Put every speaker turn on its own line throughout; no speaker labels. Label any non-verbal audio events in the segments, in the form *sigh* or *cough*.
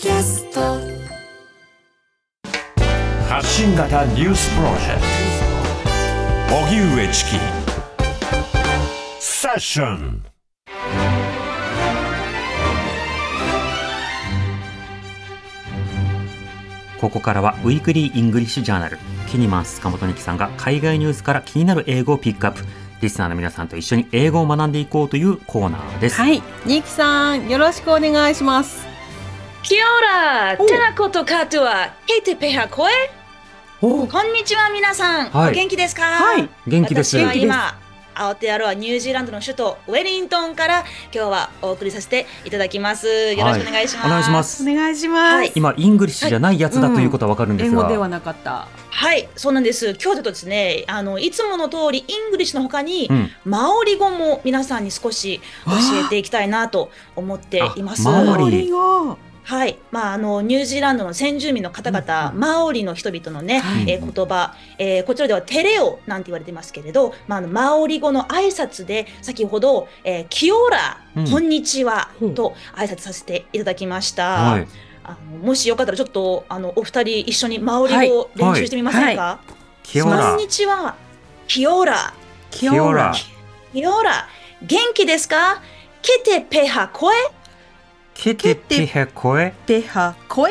キャスト。
発信型ニュースプロジェクト。荻上チキ。セッション。
ここからは Weekly English Journal。キニマンス塚本ニキさんが海外ニュースから気になる英語をピックアップ。リスナーの皆さんと一緒に英語を学んでいこうというコーナーです、
はい、ニキさん、よろしくお願いします。
Kia ora! Tēnā koutou katoa、kei te pēhea
koe
こんにちは皆さん、
はい
お元気ですか
はい、
元気です
私今、アオテアロアニュージーランドの首都ウェリントンから今日はお送りさせていただきます。よろしくお願いします。
お願いします
お願いします。
はい
今イングリッシュじゃないやつだということはわかるんですが、
英語ではなかった。
はい、そうなんです。今日ちょっとですね、あのいつもの通りイングリッシュの他に、
うん
マオリ語も皆さんに少し教えていきたいなと思っています。
あマオリ
語。
はい、まあ、あのニュージーランドの先住民の方々、マオリの人々のね、
はい。
えー言葉、えーこちらではテレオなんて言われてますけれど、まあ、あのマオリ語の挨拶で先ほど、えーキオラ、
うん。
こんにちはと挨拶させていただきました。
はい。
あのもしよかったらちょっとあのお二人一緒にマオリ語を練習してみませんか、
は
キオラ。
こんにちは、キオラ、
キ
オラ。
キオラ、元気ですか？ケテペハ声
ケテピヘコエ？
ペハ声。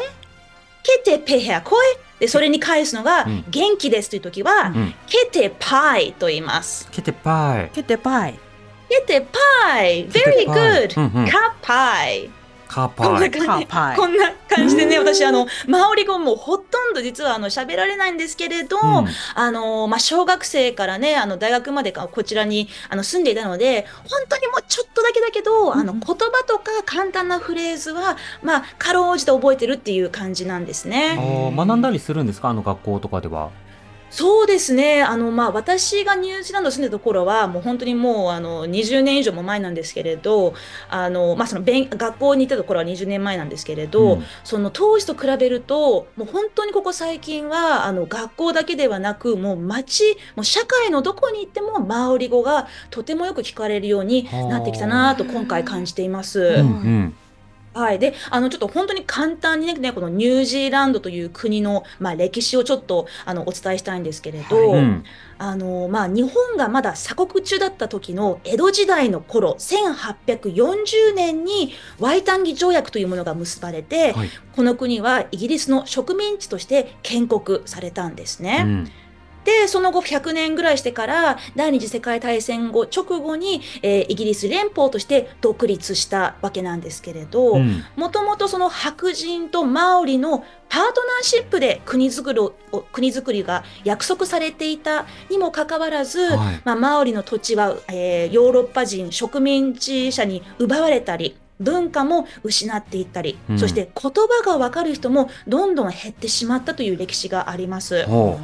ケテペヘア声でそれに返すのが、
うん。
元気ですという時は、
うん。
ケテパイと言います。
ケテパイ。
ケテパイ。
ケテパイ !Very
ケテパイ
カパイ。
カ
こんな感じ。こんな感じでね、私、あの、マオリ語もほとんど実はあの喋られないんですけれど、
うん。
あの、まあ、小学生からね、あの、大学までかこちらにあの住んでいたので、本当にもうちょっとだけだけど、あの、
うん。
言葉とか簡単なフレーズは、まあ、かろうじて覚えてるっていう感じなんですね。
あー学んだりするんですか？あの学校とかでは
そうですね。あの、まあ、私がニュージーランド住んでた頃は、もう本当にもう、あの、20年以上も前なんですけれど、あの、まあ、その、勉学校に行ってた頃は20年前なんですけれど、
うん
その当時と比べると、もう本当にここ最近は、あの、学校だけではなく、もう街、もう社会のどこに行っても、マオリ語がとてもよく聞かれるようになってきたなと、今回感じています。
うんうん
はい。で、あの、ちょっと本当に簡単にね、このニュージーランドという国の、まあ、歴史をちょっと、あの、お伝えしたいんですけれど、
うん
あの、まあ、日本がまだ鎖国中だった時の江戸時代の頃、1840年にワイタンギ条約というものが結ばれて、
はい
この国はイギリスの植民地として建国されたんですね。
うん
で、その後100年ぐらいしてから、第二次世界大戦後直後に、えーイギリス連邦として独立したわけなんですけれど、
うん。
もともとその白人とマオリのパートナーシップで国づくりを国づくりが約束されていたにもかかわらず、
はい。
まあ、マオリの土地は、えーヨーロッパ人植民地者に奪われたり文化も失っていったり、
うん。
そして言葉がわかる人もどんどん減ってしまったという歴史があります。
ほ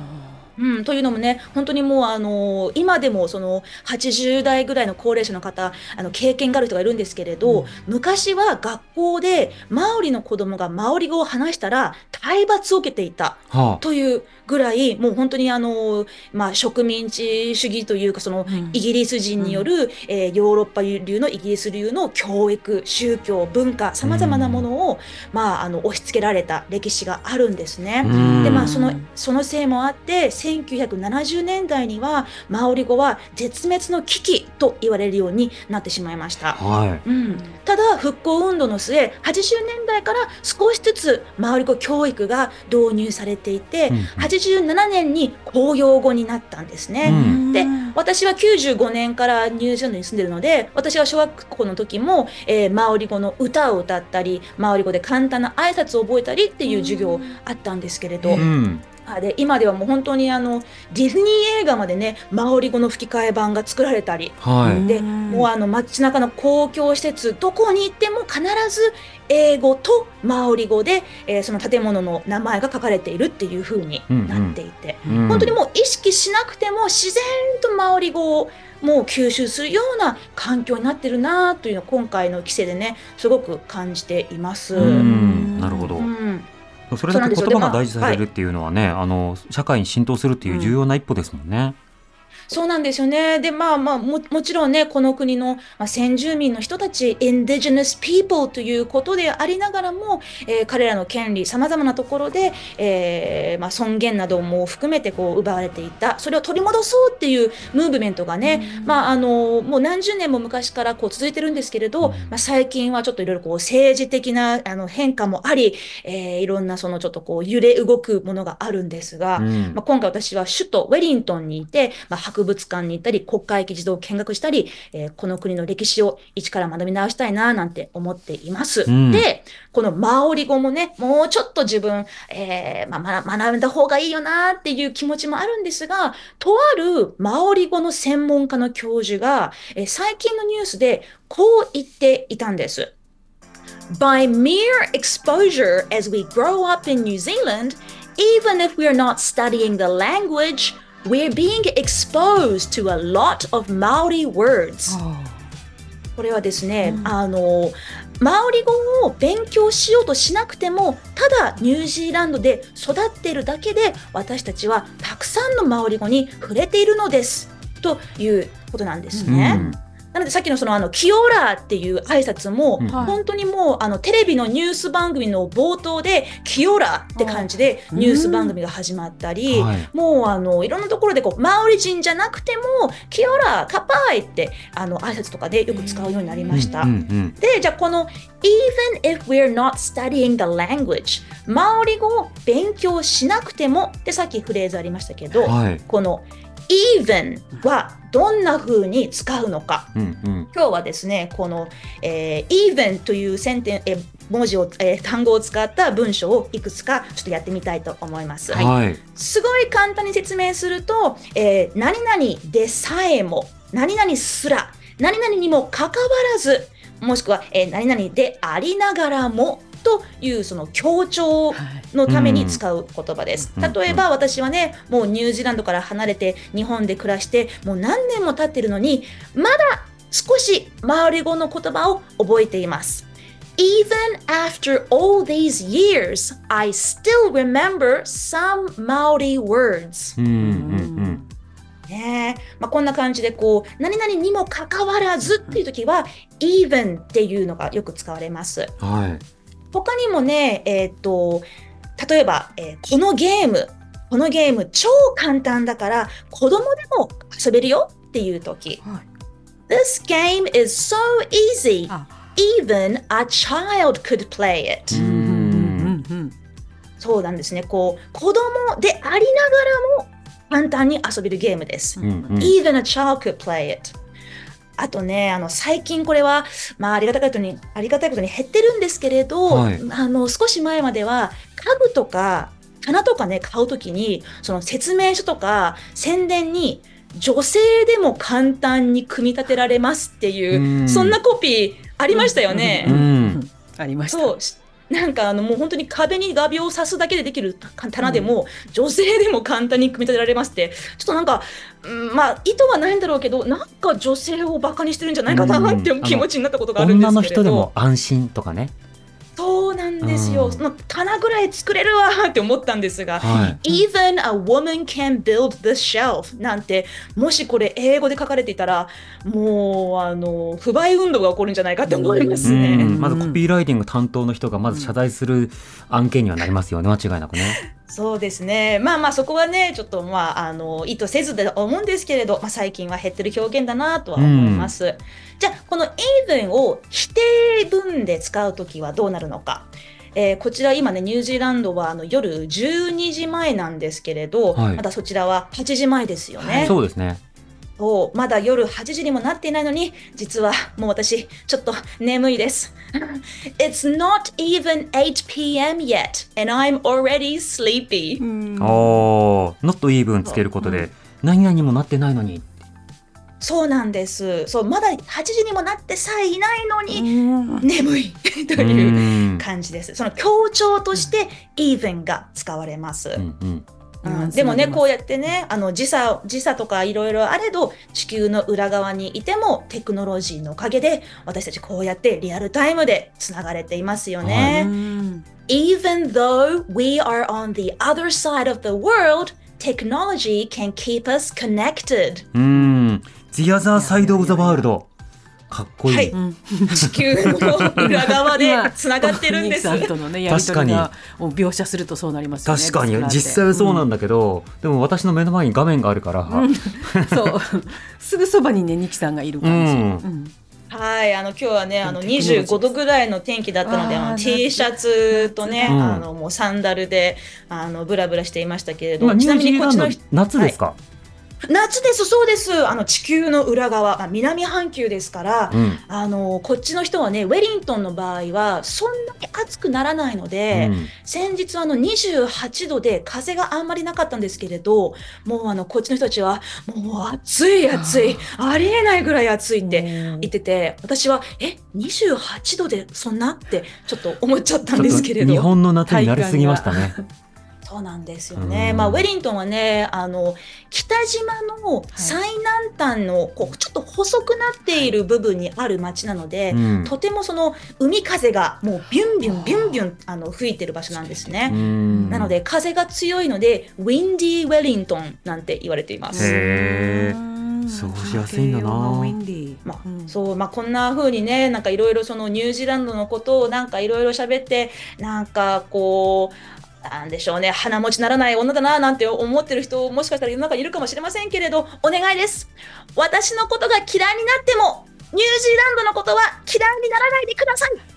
うん、というのもね、本当にもう、あの今でもその80代ぐらいの高齢者の方、あの経験がある人がいるんですけれど、昔は学校でマオリの子供がマオリ語を話したら体罰を受けていた
うはあ。
というぐらい、もう本当にあの、まあ、植民地主義というか、その
うん。
イギリス人による、えーヨーロッパ流のイギリス流の教育、宗教、文化、さまざまなものを、まあ、あの押し付けられた歴史があるんですね。
うん。
でまあそのそのせいもあって1970年代にはマオリ語は絶滅の危機と言われるようになってしまいました。
は
うん、ただ復興運動の末80年代から少しずつマオリ語教育が導入されていて、
うんうん。
87年に公用語になったんですね。
うん。
で私は95年からニュージーランドに住んでるので私は小学校の時も、えーマオリ語の歌を歌ったりマオリ語で簡単な挨拶を覚えたりっていう授業あったんですけれど、
いうん
あで今ではもう本当にあのディズニー映画までねマオリ語の吹き替え版が作られたり。
はい。
でもうあの街中の公共施設どこに行っても必ず英語とマオリ語で、えーその建物の名前が書かれているっていう風になっていて、
うん。
本当にもう意識しなくても自然とマオリ語をもう吸収するような環境になってるなというのを今回の規制でねすごく感じています。
う
うん。
んなるほど。
うん
それだけ言葉が大事されるっていうのはね、あの社会に浸透するっていう重要な一歩ですもんね。
そうなんですよね。で、まあまあ、も、もちろんね、この国の、まあ、先住民の人たち、indigenous people ということでありながらも、えー彼らの権利、様々なところで、えーまあ、尊厳なども含めてこう奪われていた。それを取り戻そうっていうムーブメントがね、まあ、あの、もう何十年も昔からこう続いてるんですけれど、まあ、最近はちょっといろいろこう政治的なあの変化もあり、えーいろんなそのちょっとこう揺れ動くものがあるんですが、
うん
まあ、今回私は首都ウェリントンにいて、まあ、博物館に行ったり、国会議事堂を見学したり、えーこの国の歴史を一から学び直したいななんて思っています。
うん
で、このマオリ語もね、もうちょっと自分、えーまあ、ま学んだ方がいいよなっていう気持ちもあるんですが、とあるマオリ語の専門家の教授が、えー最近のニュースでこう言っていたんです。By mere exposure as we grow up in New Zealand, even if we're not studying the language, we're being exposed to a lot of Maori words. これはですね、あのマオリ語を勉強しようとしなくてもただニュージーランドで育っているだけで私たちはたくさんのマオリ語に触れているのですということなんですね。
うん
なのでさっきのそのあのキオラっていう挨拶も、
うん。
本当にもうあのテレビのニュース番組の冒頭でキオラって感じでニュース番組が始まったり、
はい。
もうあのいろんなところでこうマオリ人じゃなくてもキオラカパイってあの挨拶とかでよく使うようになりました。
うんうん。
で、じゃあこの Even if we're not studying the language マオリ語を勉強しなくてもってさっきフレーズありましたけど、
はい。
この even はどんな風に使うのか。
うんうん。
今日はですねこの、えー even というセンテンえー文字を、えー単語を使った文章をいくつかちょっとやってみたいと思います。
はい。
すごい簡単に説明すると、えー何々でさえも、何々すら、何々にもかかわらず、もしくは、えー何々でありながらもというその強調のために使う言葉です。
うん
例えば私はね、もうニュージーランドから離れて日本で暮らしてもう何年も経ってるのに、まだ少しマオリ語の言葉を覚えています。Even after all these years, I still remember some Maori words.
うんうんうん
ねえまあ、こんな感じでこう何々にもかかわらずっていう時は even っていうのがよく使われます。
はい
他にもね、えーっと例えば、えーこのゲームこのゲーム超簡単だから子供でも遊べるよっていう時、
はい。
This game is so easy.
あ
even a child could play it、そうなんですね。こう子供でありながらも簡単に遊べるゲームです、
うんうん
Even a child could play it. あとね、あの最近これは、まあ、ありがたいことに、ありがたいことに減ってるんですけれど、
はい
あの少し前までは家具とか棚とかね、買うときに、その説明書とか宣伝に、女性でも簡単に組み立てられますっていう、
うん
そんなコピーありましたよね。
うん
ありました。
なんかあのもう本当に壁に画鋲を刺すだけでできる棚でも、女性でも簡単に組み立てられますってちょっとなんか、うんまあ意図はないんだろうけどなんか女性をバカにしてるんじゃないかなっていう気持ちになったことがあるんで
女の
すけれど、
人でも安心とかね
そうなんですよ、
うん。
その棚ぐらい作れるわって思ったんですが、
はい。
Even a woman can build the shelf なんてもしこれ英語で書かれていたらもうあの不買運動が起こるんじゃないかって思いますね。
うん。まずコピーライティング担当の人がまず謝罪する案件にはなりますよね。間違いなくね。
そうですね。まあまあそこはね、ちょっとまあ、あの、意図せずで思うんですけれど、まあ最近は減ってる表現だなとは思います。じゃあ、この even を否定文で使うときはどうなるのか。えーこちら今ね、ニュージーランドはあの夜12時前なんですけれど、
はい
まだそちらは8時前ですよね。
そうですね。
そうまだ夜8時にもなっていないのに、実はもう私、ちょっと眠いです。*laughs* It's not even 8 p.m. yet, and I'm already sleepy.
うん
おー、not even つけることで、何々にもなってないのに。
そうなんです。そう、まだ8時にもなってさえいないのに、
うん
眠い *laughs* と
う
いうん感じです。その強調として even が使われます。
うんうん
うんでもね、こ
う
うやってね、あの時差時差とかいろいろあれど、地球の裏側にいてもテクノロジーのおかげで、私たちこうやってリアルタイムでつながれていますよね。
ん
Even though we are on the other side of the world, technology can keep us connected.
うーん The other side of the world かっこいい、
はい。地球の裏側でつながってるんです。
ニキさんとのねやり取りがを描写するとそうなりますよね。
確かに。実際はそうなんだけど、でも私の目の前に画面があるから、
うん。そう。すぐそばにねニキさんがいる感じ。
うん。
うん。
はい、あの今日はね、あの
テクノロジー。
25度ぐらいの天気だったので、あの T シャツとね、
うん。
あのもうサンダルであのブラブラしていましたけれど
今
も、ちなみにこっちの人
夏ですか、
夏です、そうです。あの地球の裏側、あ南半球ですから、
うん
あのこっちの人はね、ウェリントンの場合はそんなに暑くならないので、
うん
先日あの28度で風があんまりなかったんですけれど、もうあのこっちの人たちはもう暑い暑い、ありえないぐらい暑いって言ってて、私はえ28度でそんな？ってちょっと思っちゃったんですけれど。
日本の夏になりすぎましたね。
そうなんですよね。
うん。
まあ、ウェリントンはね、あの、北島の最南端の、こう、ちょっと細くなっている部分にある町なので、
うん。
とてもその海風がもうビュンビュンビュンビュンあの吹いてる場所なんですね。
うん。
なので風が強いので、ウィンディーウェリントンなんて言われています。
過ごしやすいんだな。
まあ
うん。
そうまあ、こんな風にねなんかいろいろそのニュージーランドのことをなんかいろいろ喋ってなんかこうなんでしょうね鼻持ちならない女だななんて思ってる人もしかしたら世の中にいるかもしれませんけれどお願いです私のことが嫌いになってもニュージーランドのことは嫌いにならないでください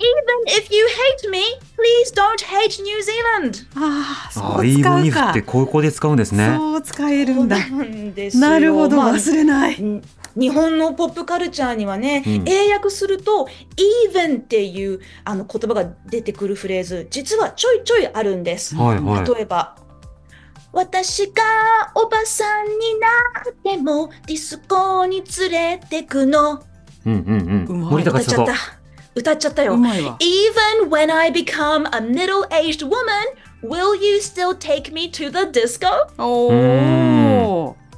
Even if you hate me, please don't hate New Zealand.
ああ、
あ
そう
あ、英語
使う
で使うんですね。
そう使えるんだ。
なんですよ
なるほど、
まあ
忘れない。
ん日本のポップカルチャーにはね、
うん
英訳すると「even」っていうあの言葉が出てくるフレーズ実はちょいちょいあるんです。
はいはい。
例えば「私がおばさんになってもディスコに連れてくの
うんうんう。
うんまい
森」高千里
歌っちゃった。歌っちゃったよ。
うまいわ。
Even when I become a middle-aged woman, will you still take me to the disco?
おお。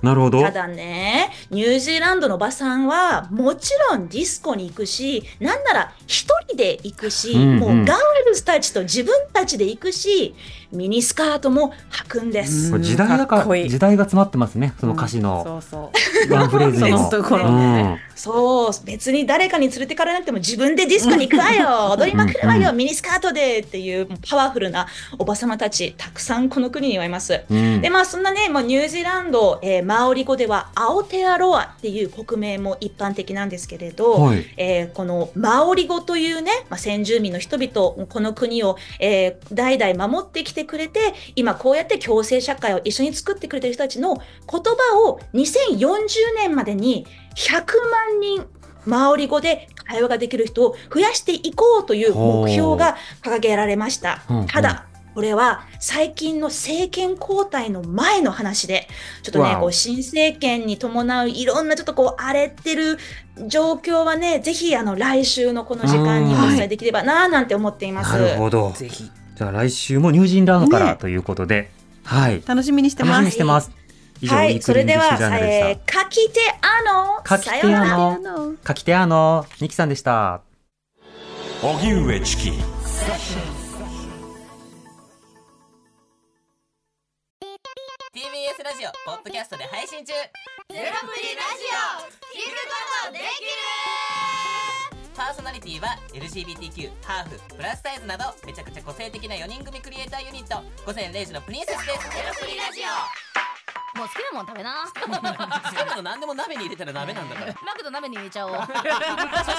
なるほど
た。だね、ニュージーランドのおばさんはもちろんディスコに行くし、なんなら一人で行くし、
うんうん
もうガールズたちと自分たちで行くし、ミニスカートも履くんです。
時代だか
かっこいい
時代が詰まってますね。その歌詞
うん
の
そうそう。
ワンフレーズにも。
そのところでね
そう、別に誰かに連れてかれなくても自分でディスコに行くわよ、踊りまくるわよ、ミニスカートでっていうパワフルなおばさまたち、たくさんこの国にはいます。
うん。うん
でまあそんなね、まあ、ニュージーランド、えーマオリ語ではアオテアロアっていう国名も一般的なんですけれど、
はい。
えーこのマオリ語というね、まあ、先住民の人々この国を、えー代々守ってきてくれて今こうやって共生社会を一緒に作ってくれてる人たちの言葉を2040年までに100万人マオリ語で会話ができる人を増やしていこうという目標が掲げられました。ただこれは最近の政権交代の前の話で、ちょっとねこう新政権に伴ういろんなちょっとこう荒れてる状況はね、ぜひあの来週のこの時間にお伝えできればなぁなんて思っています。
なるほど。
ぜひ
じゃあ来週もニュージーランドから
ね
ということで、はい。
楽しみにして
楽しみ
ます。
にしてます。以上、
はい、それではえ
し
ー、かきてあの、
かきて
さようなら。
あのた。かきてあの、ニキさんでした。
荻上チキ
TBS ラジオポッドキャストで配信中
ゼロプリラジオ聞くことできる
パーソナリティは LGBTQ ハーフプラスサイズなどめちゃくちゃ個性的な4人組クリエイターユニット午前0時のプリンセスです
ゼロプリラジオもう好きなもん食べな。
好きなの何でも鍋に入れたら鍋なんだから。*laughs*
マクド鍋に入れちゃおう。*laughs*
そした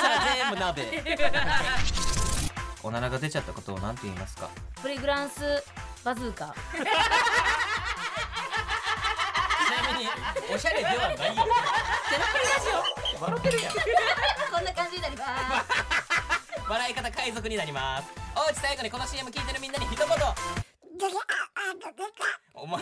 ら全部鍋。おならが出ちゃったことを何て言いますか？
プリグランスバズーカ。
ちなみにおしゃれではないよ。ゼロプリラジオ。笑ってるやん。
こんな感じになります。
笑い方海賊になります。おうち最後にこの CM 聞いてるみんなに一言。お前